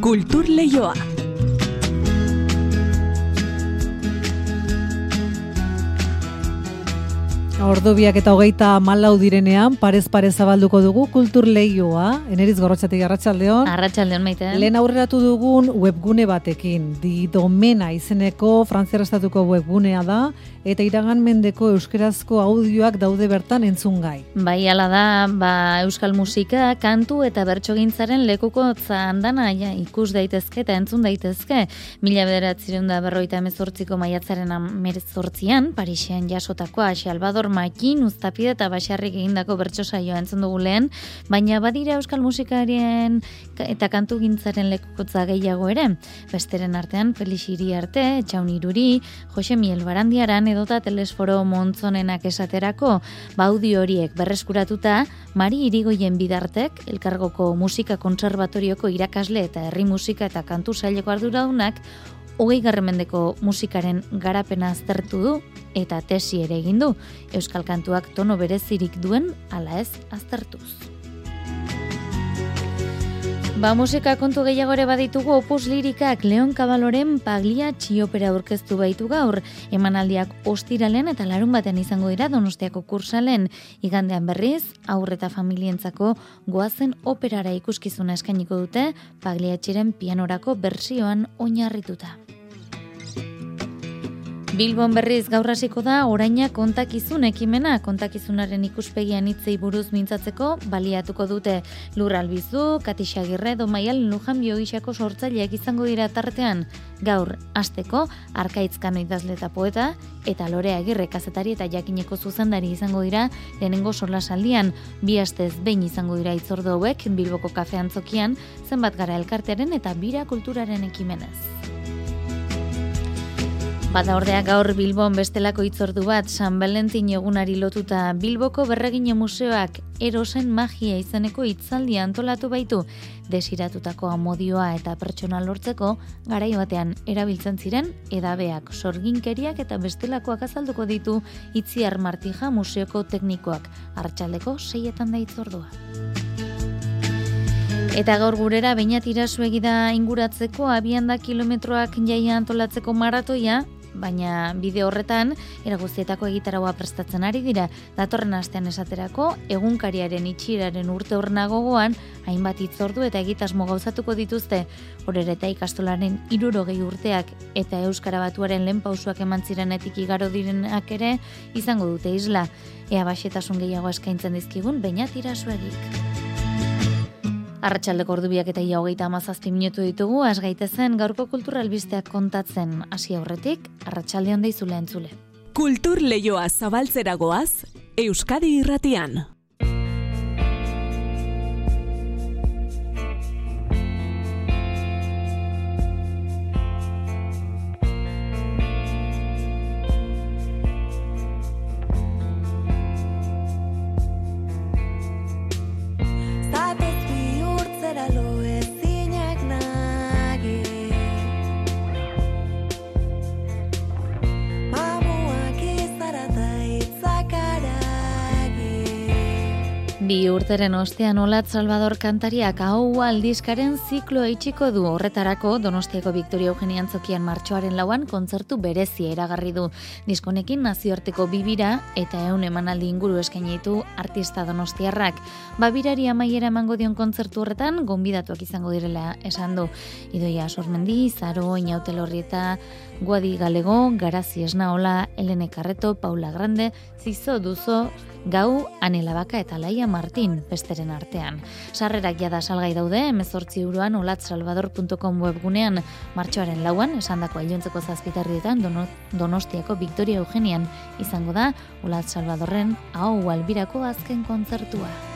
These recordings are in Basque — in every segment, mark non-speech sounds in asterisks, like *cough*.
Kultur Leioa. Ordobiak eta hogeita malau direnean, parez parez zabalduko dugu kultur lehioa, eneriz gorrotxatik arratsaldeon. Arratxaldeon maite. Lehen aurreratu dugun webgune batekin, di domena izeneko frantziara estatuko webgunea da, eta iragan mendeko euskerazko audioak daude bertan entzun gai. Bai, ala da, ba, euskal musika, kantu eta bertsogintzaren lekuko zandana ja, ikus daitezke eta entzun daitezke. Mila bederatzireun da berroita emezortziko maiatzaren amezortzian, Parixean jasotakoa, Xalbador Makin, Uztapide eta Baxarrik egindako bertso saioa entzun dugu lehen, baina badira euskal musikarien eta kantu gintzaren lekukotza gehiago ere. Besteren artean, Felix Iriarte, Etxaun Iruri, Jose Miel Barandiaran edota Telesforo Montzonenak esaterako, baudi horiek berreskuratuta, Mari Irigoien bidartek, elkargoko musika konservatorioko irakasle eta herri musika eta kantu saileko arduradunak, hogei garremendeko musikaren garapena aztertu du eta tesi ere egin du, Euskal Kantuak tono berezirik duen ala ez aztertuz. Ba, musika kontu gehiago ere baditugu opus lirikak Leon Kabaloren paglia txiopera aurkeztu baitu gaur. Emanaldiak ostiralen eta larun baten izango dira donostiako kursalen. Igandean berriz, aurreta familientzako goazen operara ikuskizuna eskainiko dute paglia txiren pianorako bersioan oinarrituta. Bilbon berriz gaur hasiko da oraina kontakizun ekimena. Kontakizunaren ikuspegian hitzei buruz mintzatzeko baliatuko dute. Lur Albizu, Katixagirre do Maial Lujan Biogisako sortzaileak izango dira tartean. Gaur hasteko Arkaitzkano idazle eta poeta eta Lorea Agirre kazetari eta jakineko zuzendari izango dira lehenengo solasaldian. Bi astez behin izango dira itzordo hauek Bilboko kafean zokian zenbat gara elkartearen eta bira kulturaren ekimenez. Bada ordea gaur Bilbon bestelako itzordu bat San Valentin egunari lotuta Bilboko berregine museoak erosen magia izeneko hitzaldi antolatu baitu. Desiratutako amodioa eta pertsona lortzeko garai batean erabiltzen ziren edabeak, sorginkeriak eta bestelakoak azalduko ditu Itziar Martija museoko teknikoak. Hartxaldeko seietan da itzordua. Eta gaur gurera bainat irasu egida inguratzeko abianda kilometroak jaia antolatzeko maratoia baina bide horretan eraguzietako egitaragoa prestatzen ari dira. Datorren astean esaterako egunkariaren itxiraren urte horna gogoan hainbat itzordu eta egitasmo gauzatuko dituzte. Horere eta ikastolaren irurogei urteak eta Euskara Batuaren lehen pausuak eman zirenetik igaro direnak ere izango dute isla. Ea baxetasun gehiago eskaintzen dizkigun baina tirasuegik. Arratxaldeko ordubiak eta ia hogeita amazazpi minutu ditugu, asgaitezen gaurko kulturalbisteak kontatzen hasi aurretik, arratsalde handa izule entzule. Kultur leioa zabaltzeragoaz, Euskadi irratian. Bi urteren ostean Olat Salvador kantariak hau aldizkaren ziklo eitxiko du horretarako Donostiako Victoria Eugenian zokian martxoaren lauan kontzertu berezia eragarri du. Diskonekin nazioarteko bibira eta eun emanaldi inguru eskainitu artista donostiarrak. Babirari amaiera emango dion kontzertu horretan, gonbidatuak izango direla esan du. Idoia Sormendi, Zaro, Inautelorri eta Guadi Galego, Garazi Esnaola, Elene Carreto, Paula Grande, Zizo Duzo, Gau, Anela Baka eta Laia Martin besteren artean. Sarrerak jada salgai daude, emezortzi euroan olatsalvador.com webgunean martxoaren lauan, esan dako ailontzeko zazpitarrietan Donostiako Victoria Eugenian izango da Olat Salvadorren hau albirako azken kontzertua.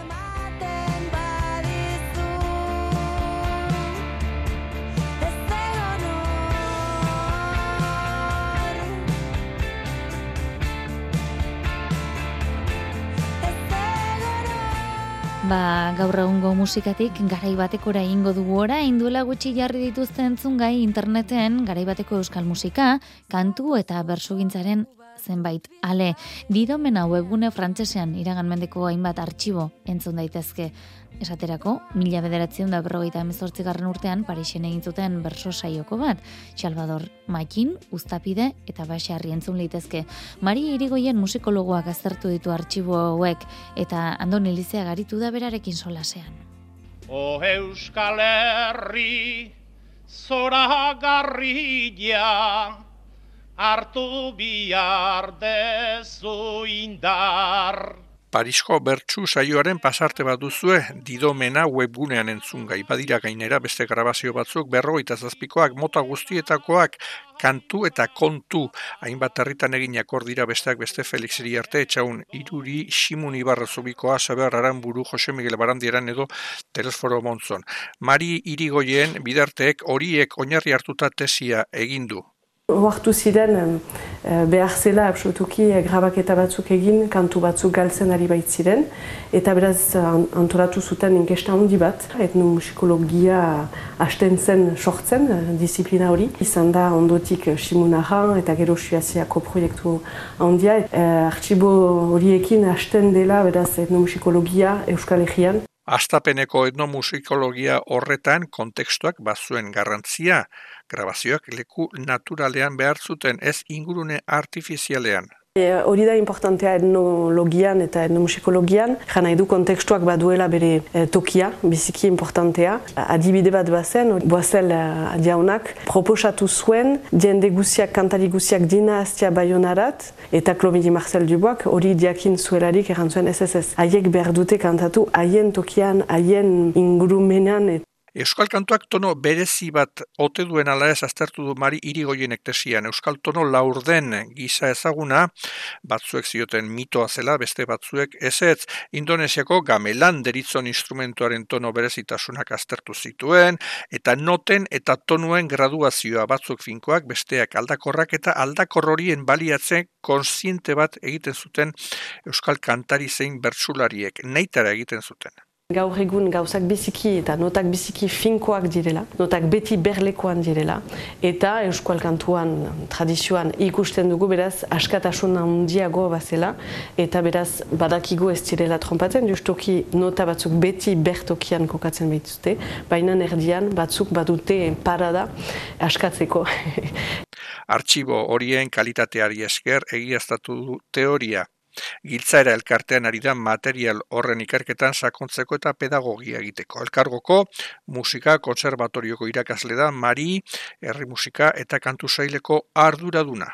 Ba, gaur egungo musikatik garai batekora ingo dugu ora, induela gutxi jarri dituzte entzun gai interneten garai bateko euskal musika, kantu eta bersugintzaren zenbait. Ale, didomena webgune frantsesean iragan mendeko hainbat artxibo entzun daitezke. esaterako, mila bederatzen da berrogeita emezortzigarren urtean Parisen egin zuten berso saioko bat, Salvador Makin, Uztapide eta Baxarri entzun litezke. Mari irigoien musikologoak aztertu ditu artxibo hauek eta Andoni Lizea garitu da berarekin solasean. O Euskal Herri, zora garrilla, hartu bihar dezu indar. Parisko bertsu saioaren pasarte bat duzue didomena webgunean entzungai. Badira gainera beste grabazio batzuk berrogeita zazpikoak mota guztietakoak kantu eta kontu. Hainbat herritan eginak dira besteak beste Felix arte etxaun iruri Simun Ibarra zubikoa Saber Aramburu Jose Miguel Barandieran edo Telesforo Montzon. Mari irigoien bidarteek horiek oinarri hartuta tesia egindu. Oartu ziren eh, behar zela absolutuki eh, grabaketa batzuk egin, kantu batzuk galtzen ari baitziren, eta beraz antolatu zuten inkesta handi bat, etnomusikologia hasten zen sortzen, eh, disiplina hori. Izan da ondotik Simunaran eta gero Suaziako proiektu handia. Artxibo horiekin hasten dela beraz etnomusikologia Euskal Herrian. Astapeneko etnomusikologia horretan kontekstuak bazuen garrantzia, grabazioak leku naturalean behar zuten ez ingurune artifizialean. E, hori da importantea etnologian eta etnomusikologian, jana edu kontekstuak baduela bere e, tokia, biziki importantea. Adibide bat bazen, boazel e, adiaunak, proposatu zuen, jende guziak, kantari guziak dina aztia bayonarat, eta Klomidi Marcel Duboak hori diakin zuelarik erantzuen SSS. Haiek behar dute kantatu haien tokian, haien ingurumenan, Euskal kantuak tono berezi bat ote duen ala ez aztertu du mari irigoien ektesian. Euskal tono laurden gisa ezaguna, batzuek zioten mitoa zela, beste batzuek ez ez. Indonesiako gamelan deritzon instrumentuaren tono berezitasunak aztertu zituen, eta noten eta tonuen graduazioa batzuk finkoak, besteak aldakorrak eta aldakor horien baliatzen konsiente bat egiten zuten Euskal kantari zein bertsulariek, neitara egiten zuten. Gaur egun gauzak biziki eta notak biziki finkoak direla, notak beti berlekoan direla, eta Euskal Kantuan tradizioan ikusten dugu beraz askatasun handiago bazela, eta beraz badakigu ez direla trompatzen, justoki nota batzuk beti bertokian kokatzen behituzte, baina erdian batzuk badute parada askatzeko. *laughs* Artxibo horien kalitateari esker egiaztatu teoria Giltzaera elkartean ari da material horren ikerketan sakontzeko eta pedagogia egiteko. Elkargoko musika kontserbatorioko irakasle da Mari, herri musika eta kantu saileko arduraduna.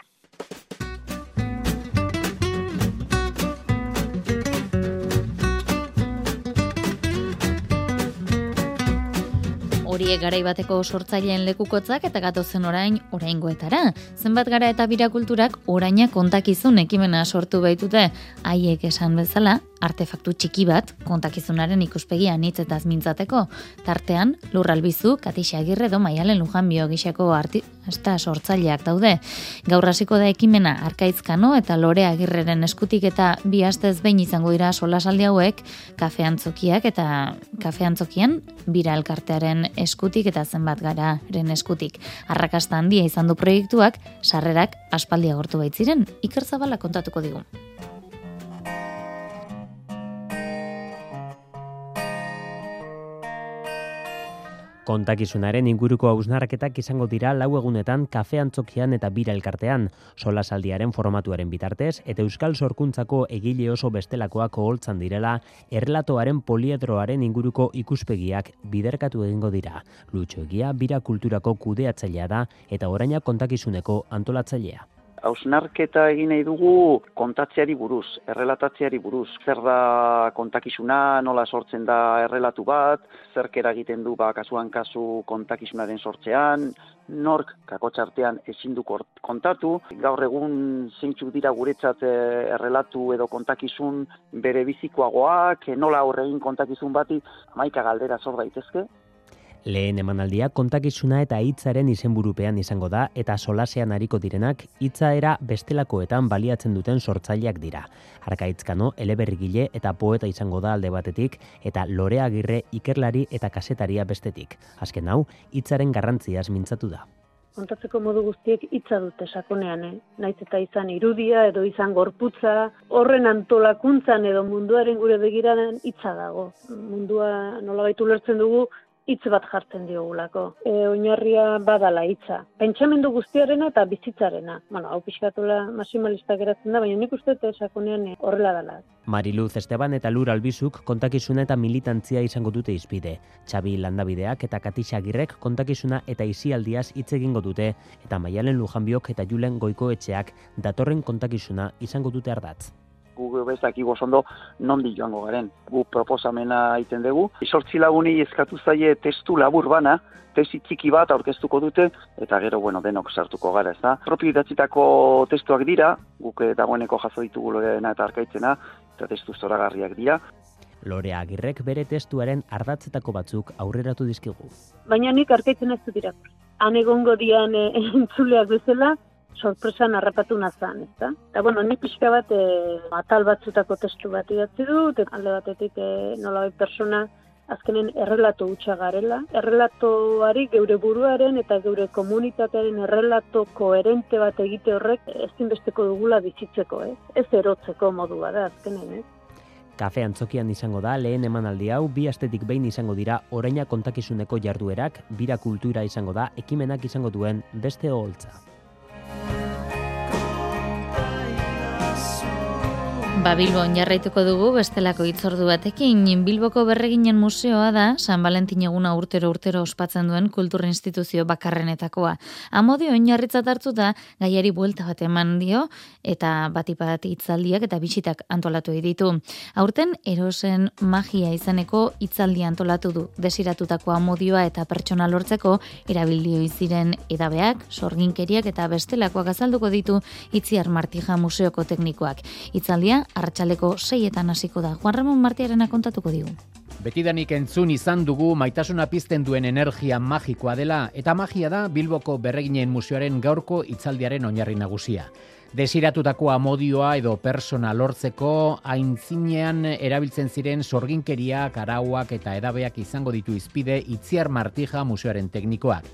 Horiek garai bateko sortzaileen lekukotzak eta gatozen orain oraingoetara. Zenbat gara eta birakulturak oraina kontakizun ekimena sortu baitute. Haiek esan bezala, artefaktu txiki bat kontakizunaren ikuspegia nitzetaz mintzateko. Tartean, lurralbizu, katixa agirre do maialen lujan biogixako artista sortzaileak daude. Gaur hasiko da ekimena arkaizkano eta lore agirreren eskutik eta bi astez behin izango dira solasaldi hauek kafeantzokiak eta kafeantzokian bira elkartearen eskutik eta zenbat gararen eskutik. Arrakasta handia izan du proiektuak, sarrerak aspaldia gortu baitziren, ikertzabala kontatuko digu. Kontakizunaren inguruko hausnarraketak izango dira lau egunetan kafe antzokian eta bira elkartean, sola saldiaren formatuaren bitartez, eta euskal sorkuntzako egile oso bestelakoak oholtzan direla, errelatoaren poliedroaren inguruko ikuspegiak biderkatu egingo dira. Lutxo egia bira kulturako kudeatzailea da eta oraina kontakizuneko antolatzailea hausnarketa egin nahi dugu kontatzeari buruz, errelatatzeari buruz. Zer da kontakizuna, nola sortzen da errelatu bat, zer egiten du ba, kasuan kasu kontakizunaren sortzean, nork kakotxartean ezin du kontatu. Gaur egun zeintzu dira guretzat eh, errelatu edo kontakizun bere bizikoagoak, nola horregin kontakizun bati, amaika galdera zor daitezke, Lehen emanaldia kontakizuna eta hitzaren izenburupean izango da eta solasean hariko direnak hitzaera bestelakoetan baliatzen duten sortzaileak dira. Arkaitzkano eleberrigile eta poeta izango da alde batetik eta loreagirre ikerlari eta kasetaria bestetik. Azken hau, hitzaren garrantziaz mintzatu da. kontatzeko modu guztiek hitza dute sakonean, eh? naiz eta izan irudia edo izan gorputza, horren antolakuntzan edo munduaren gure begiranen hitza dago. Mundua nola baitu lertzen dugu, hitz bat jartzen diogulako. E, oinarria badala hitza. Pentsamendu guztiarena eta bizitzarena. Bueno, hau pixkatula maximalista geratzen da, baina nik uste eta esakonean horrela dela. Mariluz Esteban eta Lur Albizuk kontakizuna eta militantzia izango dute izpide. Txabi Landabideak eta Katisa Girrek kontakizuna eta izialdiaz hitz egingo dute eta Maialen Lujanbiok eta Julen Goikoetxeak datorren kontakizuna izango dute ardatz gu bezak igozondo nondi joango garen. Gu proposamena egiten dugu. Isortzi laguni eskatu zaie testu labur bana, tesi txiki bat aurkeztuko dute, eta gero, bueno, denok sartuko gara, ez da. Propio idatzitako testuak dira, guk dagoeneko jaso ditugu loreena eta arkaitzena, eta testu zoragarriak dira. Lorea Agirrek bere testuaren ardatzetako batzuk aurreratu dizkigu. Baina nik arkaitzen ez dut Han egongo dian e, *laughs* entzuleak bezala, sorpresan harrapatu nazan, ez da? Eta, bueno, ni pixka bat e, atal batzutako testu bat idatzi dut, alde batetik e, nola bai persona azkenen errelato utxa garela. Errelatoari geure buruaren eta geure komunitatearen errelato koherente bat egite horrek ezinbesteko dugula bizitzeko, ez? Ez erotzeko modua da azkenen, ez? Kafe antzokian izango da lehen emanaldi hau bi astetik behin izango dira oraina kontakizuneko jarduerak, bira kultura izango da ekimenak izango duen beste oholtza. Thank you. Ba, Bilbon jarraituko dugu bestelako itzordu batekin. Bilboko berreginen museoa da, San Valentin eguna urtero urtero ospatzen duen kultur instituzio bakarrenetakoa. Amodio oinarritzat hartu da, gaiari buelta bat eman dio, eta batipat itzaldiak eta bisitak antolatu ditu. Aurten, erosen magia izaneko itzaldi antolatu du. Desiratutako amodioa eta pertsona lortzeko, erabildio iziren edabeak, sorginkeriak eta bestelakoak azalduko ditu itziar martija museoko teknikoak. Itzaldia, arratsaleko seietan hasiko da. Juan Ramon Martiarena kontatuko digu. Betidanik entzun izan dugu maitasuna pizten duen energia magikoa dela eta magia da Bilboko berreginen museoaren gaurko itzaldiaren oinarri nagusia. Desiratutako amodioa edo persona lortzeko aintzinean erabiltzen ziren sorginkeriak, arauak eta edabeak izango ditu izpide Itziar Martija museoaren teknikoak.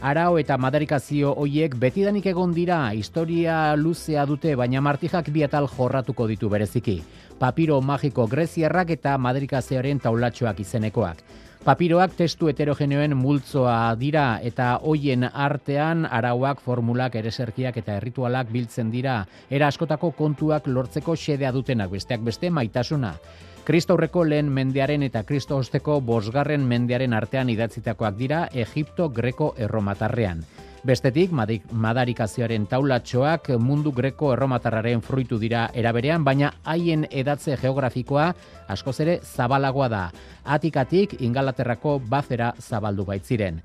Arao eta madarikazio hoiek betidanik egon dira historia luzea dute baina martijak biatal jorratuko ditu bereziki. Papiro magiko greziarrak eta madarikazioaren taulatxoak izenekoak. Papiroak testu heterogeneoen multzoa dira eta hoien artean arauak, formulak, ereserkiak eta erritualak biltzen dira. Era askotako kontuak lortzeko xedea dutenak besteak beste maitasuna. Kristo aurreko lehen mendearen eta Kristo osteko bosgarren mendearen artean idatzitakoak dira Egipto greko erromatarrean. Bestetik, madarikazioaren taulatxoak mundu greko erromatarraren fruitu dira eraberean, baina haien edatze geografikoa askoz ere zabalagoa da. Atikatik, ingalaterrako bazera zabaldu baitziren.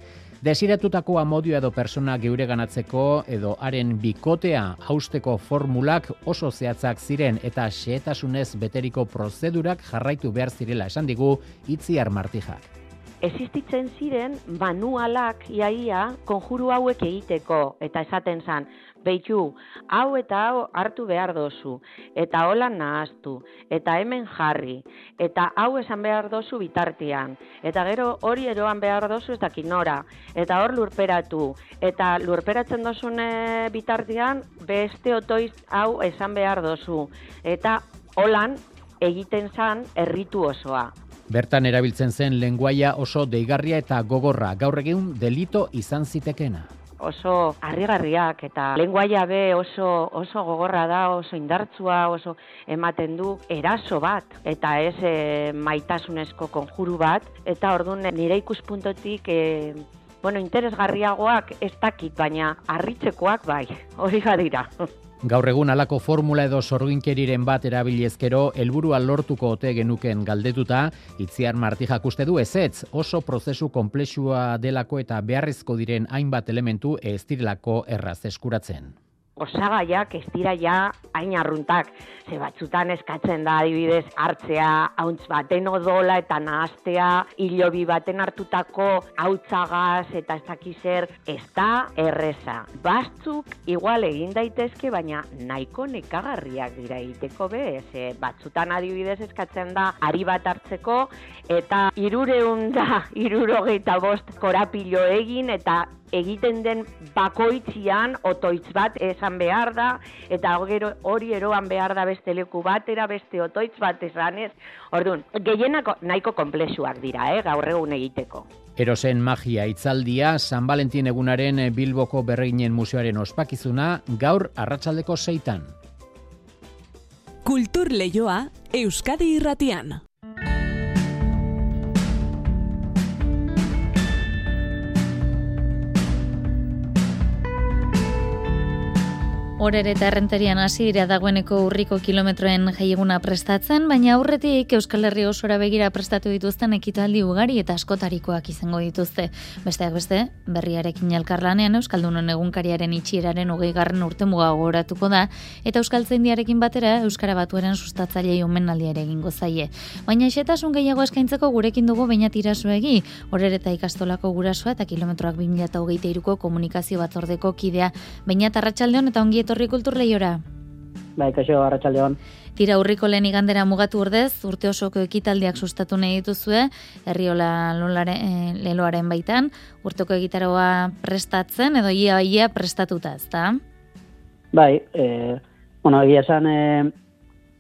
Desiratutako amodio edo persona geure ganatzeko edo haren bikotea hausteko formulak oso zehatzak ziren eta xeetasunez beteriko prozedurak jarraitu behar zirela esan digu itziar martijak. Existitzen ziren manualak iaia konjuru hauek egiteko eta esaten zan, Beitu, hau eta hau hartu behar dozu, eta hola nahaztu, eta hemen jarri, eta hau esan behar dozu bitartian, eta gero hori eroan behar dozu ez dakit nora, eta hor lurperatu, eta lurperatzen dozune bitartian beste otoiz hau esan behar dozu, eta holan egiten zan erritu osoa. Bertan erabiltzen zen lenguaia oso deigarria eta gogorra, gaur egun delito izan zitekena oso harrigarriak eta lenguaia be oso oso gogorra da, oso indartzua, oso ematen du eraso bat eta ez e, maitasunezko konjuru bat. Eta ordun nire ikuspuntotik e, bueno, interesgarriagoak ez dakit, baina harritzekoak bai, *laughs* hori badira. Gaur egun alako formula edo sorginkeriren bat erabilezkero helburua lortuko ote genuken galdetuta, itziar martijak uste du ezetz oso prozesu komplexua delako eta beharrezko diren hainbat elementu ez direlako erraz eskuratzen osagaiak ez dira ja hain arruntak. Ze batzutan eskatzen da adibidez hartzea hauntz baten odola eta nahaztea hilobi baten hartutako hautzagaz eta ez zer ez da erreza. Batzuk igual egin daitezke baina nahiko nekagarriak dira egiteko be, ze batzutan adibidez eskatzen da ari bat hartzeko eta irureun da irurogeita bost korapilo egin eta egiten den bakoitzian otoitz bat esan behar da, eta hori eroan behar da beste leku batera, beste otoitz bat esanez. Orduan, gehienako nahiko komplexuak dira, eh, gaur egun egiteko. Erosen magia itzaldia, San Valentin egunaren Bilboko berreinen museoaren ospakizuna, gaur arratsaldeko zeitan. Kultur Leioa, Euskadi Irratian. Horer eta errenterian hasi dira dagoeneko urriko kilometroen jaieguna prestatzen, baina aurretik Euskal Herri osora begira prestatu dituzten ekitaldi ugari eta askotarikoak izango dituzte. Besteak beste, berriarekin elkarlanean Euskaldunon egunkariaren itxieraren hogei garren urte goratuko da, eta Euskal Zendiarekin batera Euskara batuaren sustatzailei omenaldia ere egingo zaie. Baina esetasun gehiago eskaintzeko gurekin dugu bainat irazuegi, horer eta ikastolako gurasoa eta kilometroak 2008ko komunikazio batzordeko kidea, bainat arratsaldeon eta ongi etorri kultur lehiora. Bai, kaixo, arratsaldeon. Tira urriko lehen igandera mugatu urdez, urte osoko ekitaldiak sustatu nahi dituzue, herriola eh, leloaren baitan, urteko egitaroa prestatzen, edo ia ia prestatuta, ez da? Bai, e, bueno, egia esan e,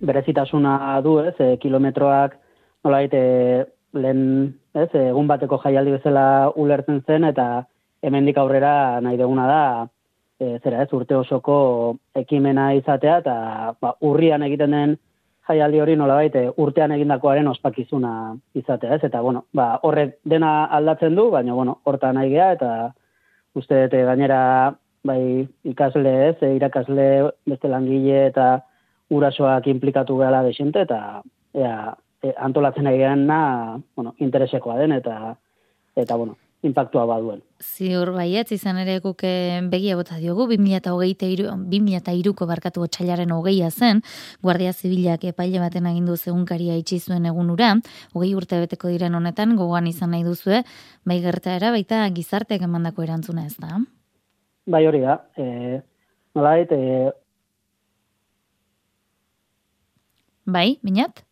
berezitasuna du, ez, e, kilometroak, nola e, lehen, ez, egun bateko jaialdi bezala ulertzen zen, eta hemendik aurrera nahi deguna da, e, zera ez, urte osoko ekimena izatea, eta ba, urrian egiten den jaialdi hori nola baite, urtean egindakoaren ospakizuna izatea ez, eta bueno, ba, horrek dena aldatzen du, baina bueno, horta nahi geha, eta uste dute gainera bai ikasle ez, e, irakasle beste langile eta urasoak implikatu gala desente, eta ea, e, antolatzen nahi gehan bueno, interesekoa den, eta eta bueno, impactua baduen. Ziur baietz, izan ere guke begia bota diogu, 2008ko barkatu otxailaren hogeia zen, Guardia Zibilak epaile baten agindu zegunkaria itxi zuen egunura, hogei urte beteko diren honetan, gogoan izan nahi duzue, bai gertaera baita gizarteak emandako erantzuna ez da? Bai hori da, e, nolait, e... Bai, binat?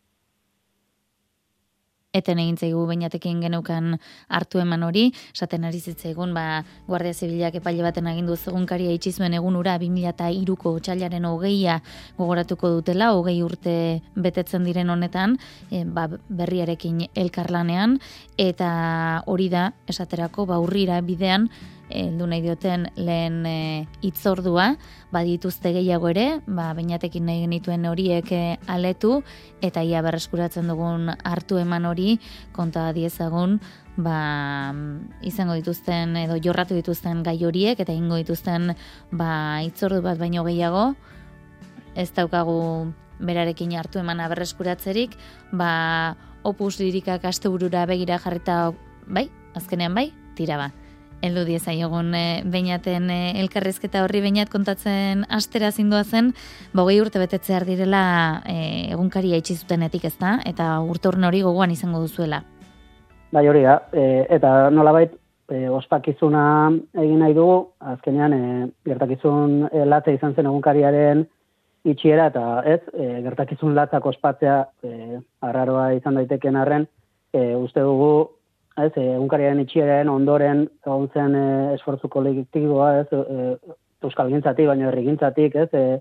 Eten egin zaigu bainatekin genukan hartu eman hori, esaten ari zitzaigun, ba, Guardia Zibilak epaile baten agindu zegunkaria itxi zuen egunura 2003ko txailaren hogeia gogoratuko dutela, hogei urte betetzen diren honetan, e, ba, berriarekin elkarlanean, eta hori da, esaterako, ba, urrira bidean, heldu nahi dioten lehen e, itzordua, badituzte gehiago ere, ba, bainatekin nahi genituen horiek e, aletu, eta ia berreskuratzen dugun hartu eman hori, konta diezagun, ba, izango dituzten edo jorratu dituzten gai horiek, eta ingo dituzten ba, itzordu bat baino gehiago, ez daukagu berarekin hartu eman berreskuratzerik, ba, opus lirikak asteburura begira jarrita, bai, azkenean bai, tira ba heldu diezaiogun e, beinaten e, elkarrizketa horri beinat kontatzen astera zindua zen, bogei urte betetzear direla e, egunkaria itxi zutenetik ez da, eta urte hori gogoan izango duzuela. Bai hori da, e, eta nolabait e, ospakizuna egin nahi dugu, azkenean e, gertakizun e, latza izan zen egunkariaren itxiera, eta ez, e, gertakizun latzak ospatzea e, arraroa izan daiteken arren, e, uste dugu ez, egunkariaren itxiaren ondoren egon zen e, esfortzu kolektiboa, ez, e, euskal gintzatik, baina errigintzatik, ez, e,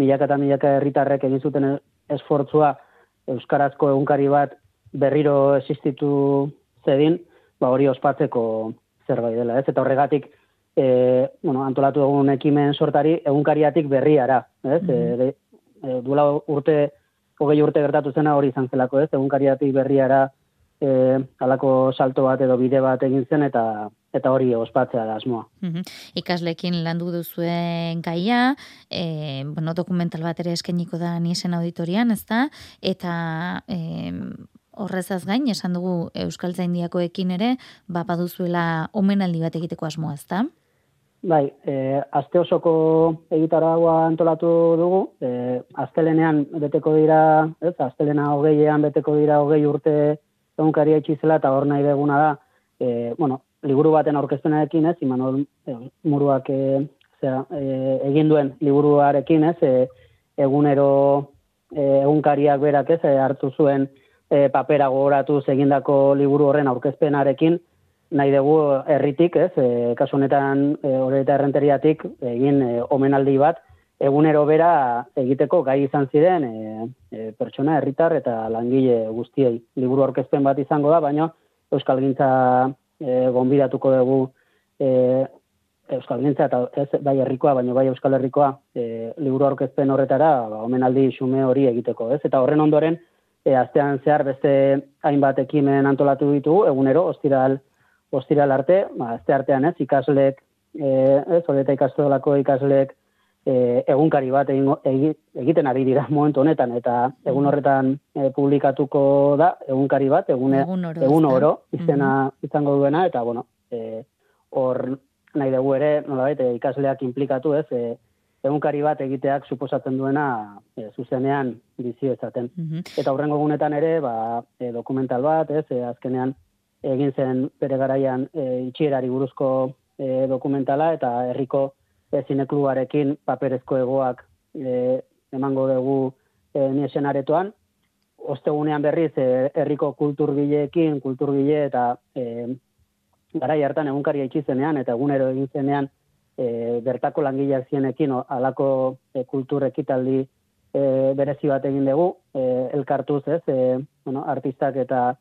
milaka eta milaka herritarrek egin zuten esfortzua euskarazko egunkari bat berriro existitu zedin, ba hori ospatzeko zerbait dela, ez, eta horregatik e, bueno, antolatu egun ekimen sortari egunkariatik berriara, ez, mm -hmm. e, duela urte, hogei urte gertatu zena hori izan zelako, ez, egunkariatik berriara e, alako salto bat edo bide bat egin zen eta eta hori ospatzea da asmoa. Mm Ikaslekin landu duzuen gaia, e, bueno, dokumental bat ere eskeniko da nisen auditorian, ez da? Eta e, horrezaz gain, esan dugu Euskal Zaindiako ekin ere, ba, baduzuela omenaldi bat egiteko asmoa, ez da? Bai, e, azte osoko egitaragoa antolatu dugu, e, aztelenean beteko dira, ez, aztelena hogeian beteko dira hogei urte egunkaria itxizela eta hor nahi beguna da, e, bueno, liburu baten aurkezpenarekin ez, iman e, muruak e, zera, e, egin duen liburuarekin ez, e, egunero e, egunkariak berak ez, e, hartu zuen e, papera gogoratu egindako liburu horren aurkezpenarekin, nahi dugu herritik, ez, e, kasu honetan e, eta errenteriatik egin e, omenaldi bat, egunero bera egiteko gai izan ziren e, e, pertsona herritar eta langile guztiei. Liburu orkezpen bat izango da, baina Euskal Gintza e, gonbidatuko dugu e, Euskal Gintza eta ez bai herrikoa, baina bai Euskal Herrikoa e, liburu orkezpen horretara ba, omenaldi xume hori egiteko. Ez? Eta horren ondoren, e, astean zehar beste hainbat ekimen antolatu ditugu, egunero, ostiral, ostiral arte, ba, azte artean ez, ikaslek, e, ez, ikastolako ikaslek, e, egunkari bat egiten ari dira momentu honetan, eta egun horretan e, publikatuko da, egunkari bat, egune, egun oro, egun oro izena izango duena, eta bueno, e, hor nahi dugu ere, nolabait, e, ikasleak implikatu ez, e, egunkari bat egiteak suposatzen duena e, zuzenean bizi ezaten. Mhm. Eta horrengo egunetan ere, ba, e, dokumental bat, ez, e, azkenean egin zen bere garaian e, itxierari buruzko e, dokumentala eta herriko e, zinekluarekin paperezko egoak e, emango dugu e, niesen aretoan. Ostegunean berriz e, herriko kulturgileekin, kulturgile eta e, garai hartan egunkaria itxizenean eta egunero egin zenean e, bertako langileak zienekin alako e, kultur ekitaldi e, berezi bat egin dugu, e, elkartuz ez, e, bueno, artistak eta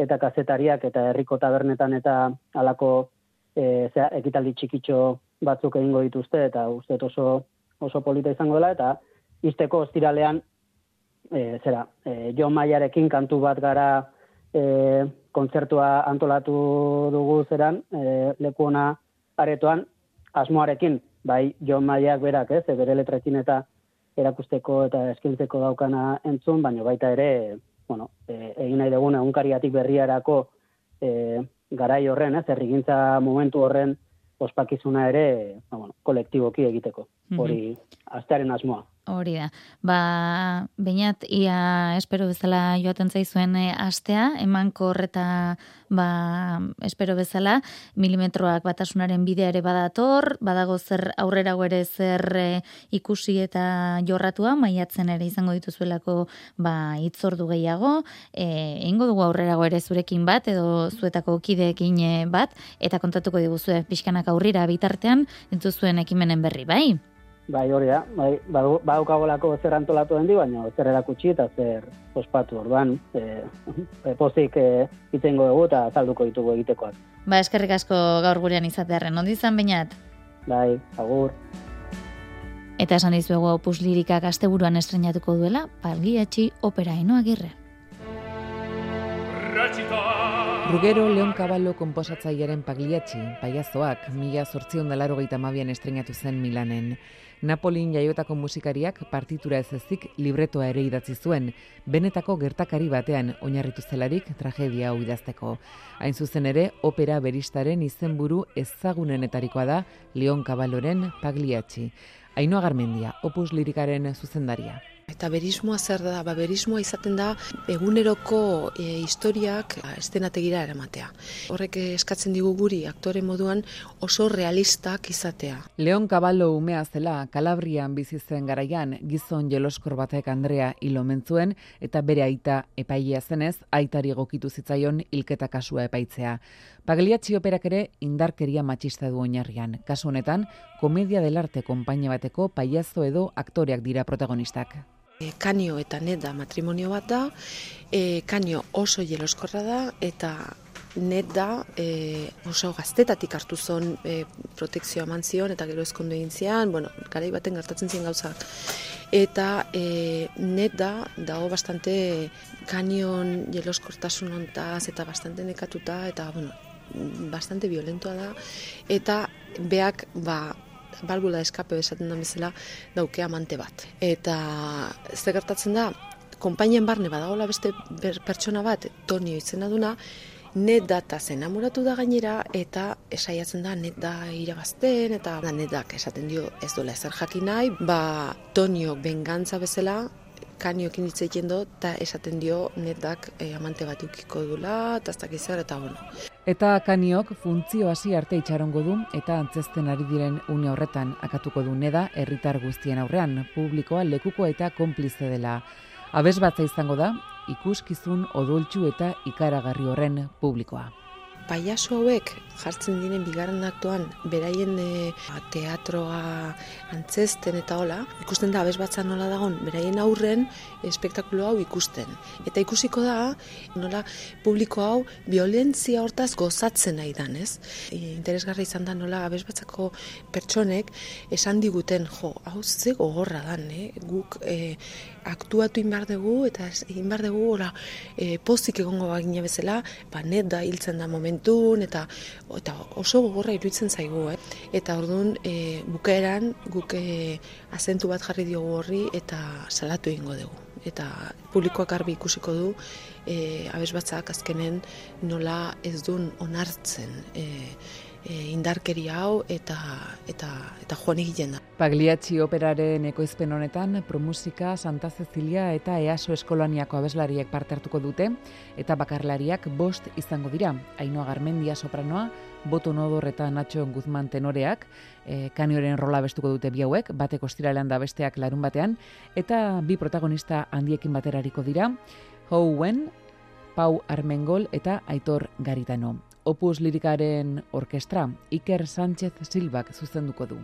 eta kazetariak eta herriko tabernetan eta alako e, zera, ekitaldi txikitxo batzuk egingo dituzte eta uste oso oso polita izango dela eta izteko ostiralean e, zera, e, John Maiarekin kantu bat gara e, kontzertua antolatu dugu zeran e, leku ona aretoan asmoarekin, bai John Maiak berak, ez, bere letrekin eta erakusteko eta eskintzeko daukana entzun, baina baita ere, bueno, e, egin nahi dugun egunkariatik berriarako e, garai horren, ez, errigintza momentu horren ospakizuna ere, ba, bueno, kolektiboki egiteko, hori mm -hmm. astearen asmoa. Hori da. Ba, bainat, ia espero bezala joaten zaizuen e, astea, eman korreta, ba, espero bezala, milimetroak batasunaren bidea ere badator, badago zer aurrera ere zer e, ikusi eta jorratua, maiatzen ere izango dituzuelako, ba, itzordu gehiago, e, ingo dugu aurrera ere zurekin bat, edo zuetako kideekin bat, eta kontatuko diguzue pixkanak aurrira bitartean, dituzuen ekimenen berri, bai? Bai, hori da, bai, badukagolako zer antolatu dendi, baina zer erakutsi eta zer ospatu orduan, e, e, pozik e, itengo dugu eta azalduko ditugu egitekoak. Ba, eskerrik asko gaur gurean izatearen, ondi izan bainat? Bai, agur. Eta esan dizuegu opus lirikak asteburuan estrenatuko duela, palgiatxi opera agirre. Rugero Leon Caballo komposatzailearen pagliatxi, paiazoak, mila sortzion dalaro gaita mabian estrenatu zen Milanen. Napolin jaiotako musikariak partitura ez ezik libretoa ere idatzi zuen, benetako gertakari batean oinarritu zelarik tragedia hau idazteko. Hain zuzen ere, opera beristaren izenburu ezagunenetarikoa da Leon Caballoren pagliatxi. Ainoa Garmendia, opus lirikaren zuzendaria. Eta berismoa zer da? Ba, berismoa izaten da eguneroko e, historiak ba, estenategira eramatea. Horrek eskatzen digu guri aktore moduan oso realistak izatea. Leon Caballo umea zela Kalabrian bizi zen garaian gizon jeloskor batek Andrea ilomentzuen eta bere aita epailea zenez aitari gokitu zitzaion hilketa kasua epaitzea. Pagliatxi operak ere indarkeria matxista du oinarrian. Kasu honetan, komedia del arte konpainia bateko paiazo edo aktoreak dira protagonistak. E, kanio eta net da matrimonio bat da, e, kanio oso jeloskorra da, eta net da e, oso gaztetatik hartu zon e, protekzioa eman zion, eta gero ezkondu egin zian, bueno, gara baten gertatzen ziren gauzak. Eta e, net da, dago bastante kanion jeloskortasun ontaz, eta bastante nekatuta, eta, bueno, bastante violentoa da, eta beak, ba, balbula eskape besaten da bezala dauke amante bat. Eta ze gertatzen da, konpainien barne badagola beste pertsona bat, Tonio izena duna, net data zenamuratu da gainera eta esaiatzen da net da irabazten eta da net esaten dio ez duela ezer jakin nahi, ba Tonio bengantza bezala kaniokin hitz egiten do eta esaten dio netak e, amante bat ukiko dula eta ez eta bueno. Eta kaniok funtzio hasi arte itxarongo du eta antzesten ari diren une horretan akatuko du neda herritar guztien aurrean publikoa lekuko eta konplize dela. Abes bat izango da ikuskizun odoltsu eta ikaragarri horren publikoa. Paiaso hauek jartzen diren bigarren aktuan beraien e, teatroa antzesten eta hola, ikusten da abez batza nola dagon, beraien aurren espektakulo hau ikusten. Eta ikusiko da, nola publiko hau violentzia hortaz gozatzen nahi dan, ez? E, interesgarra izan da nola abez batzako pertsonek esan diguten, jo, hau ze gogorra dan, eh? guk e, aktuatu inbar dugu eta inbar dugu ora, e, pozik egongo bagina bezala, ba, net da hiltzen da momentun eta eta oso gogorra iruditzen zaigu, eh? Eta orduan e, bukaeran guk e, azentu bat jarri diogu horri eta salatu egingo dugu. Eta publikoak arbi ikusiko du, e, abes batzak azkenen nola ez duen onartzen e, e, indarkeri hau eta eta eta joan egiten da. Pagliacci operaren ekoizpen honetan Promusika, Santa Cecilia eta EASO eskolaniako abeslariek parte hartuko dute eta bakarlariak bost izango dira. Ainoa Garmendia sopranoa, Boto Nodor eta Nacho Guzman tenoreak, e, kanioren rola bestuko dute bi hauek, batek ostiralean da besteak larun batean, eta bi protagonista handiekin baterariko dira, Houen, Pau Armengol eta Aitor Garitano. Opus lirikaren orkestra Iker Sánchez Silbak zuzenduko du.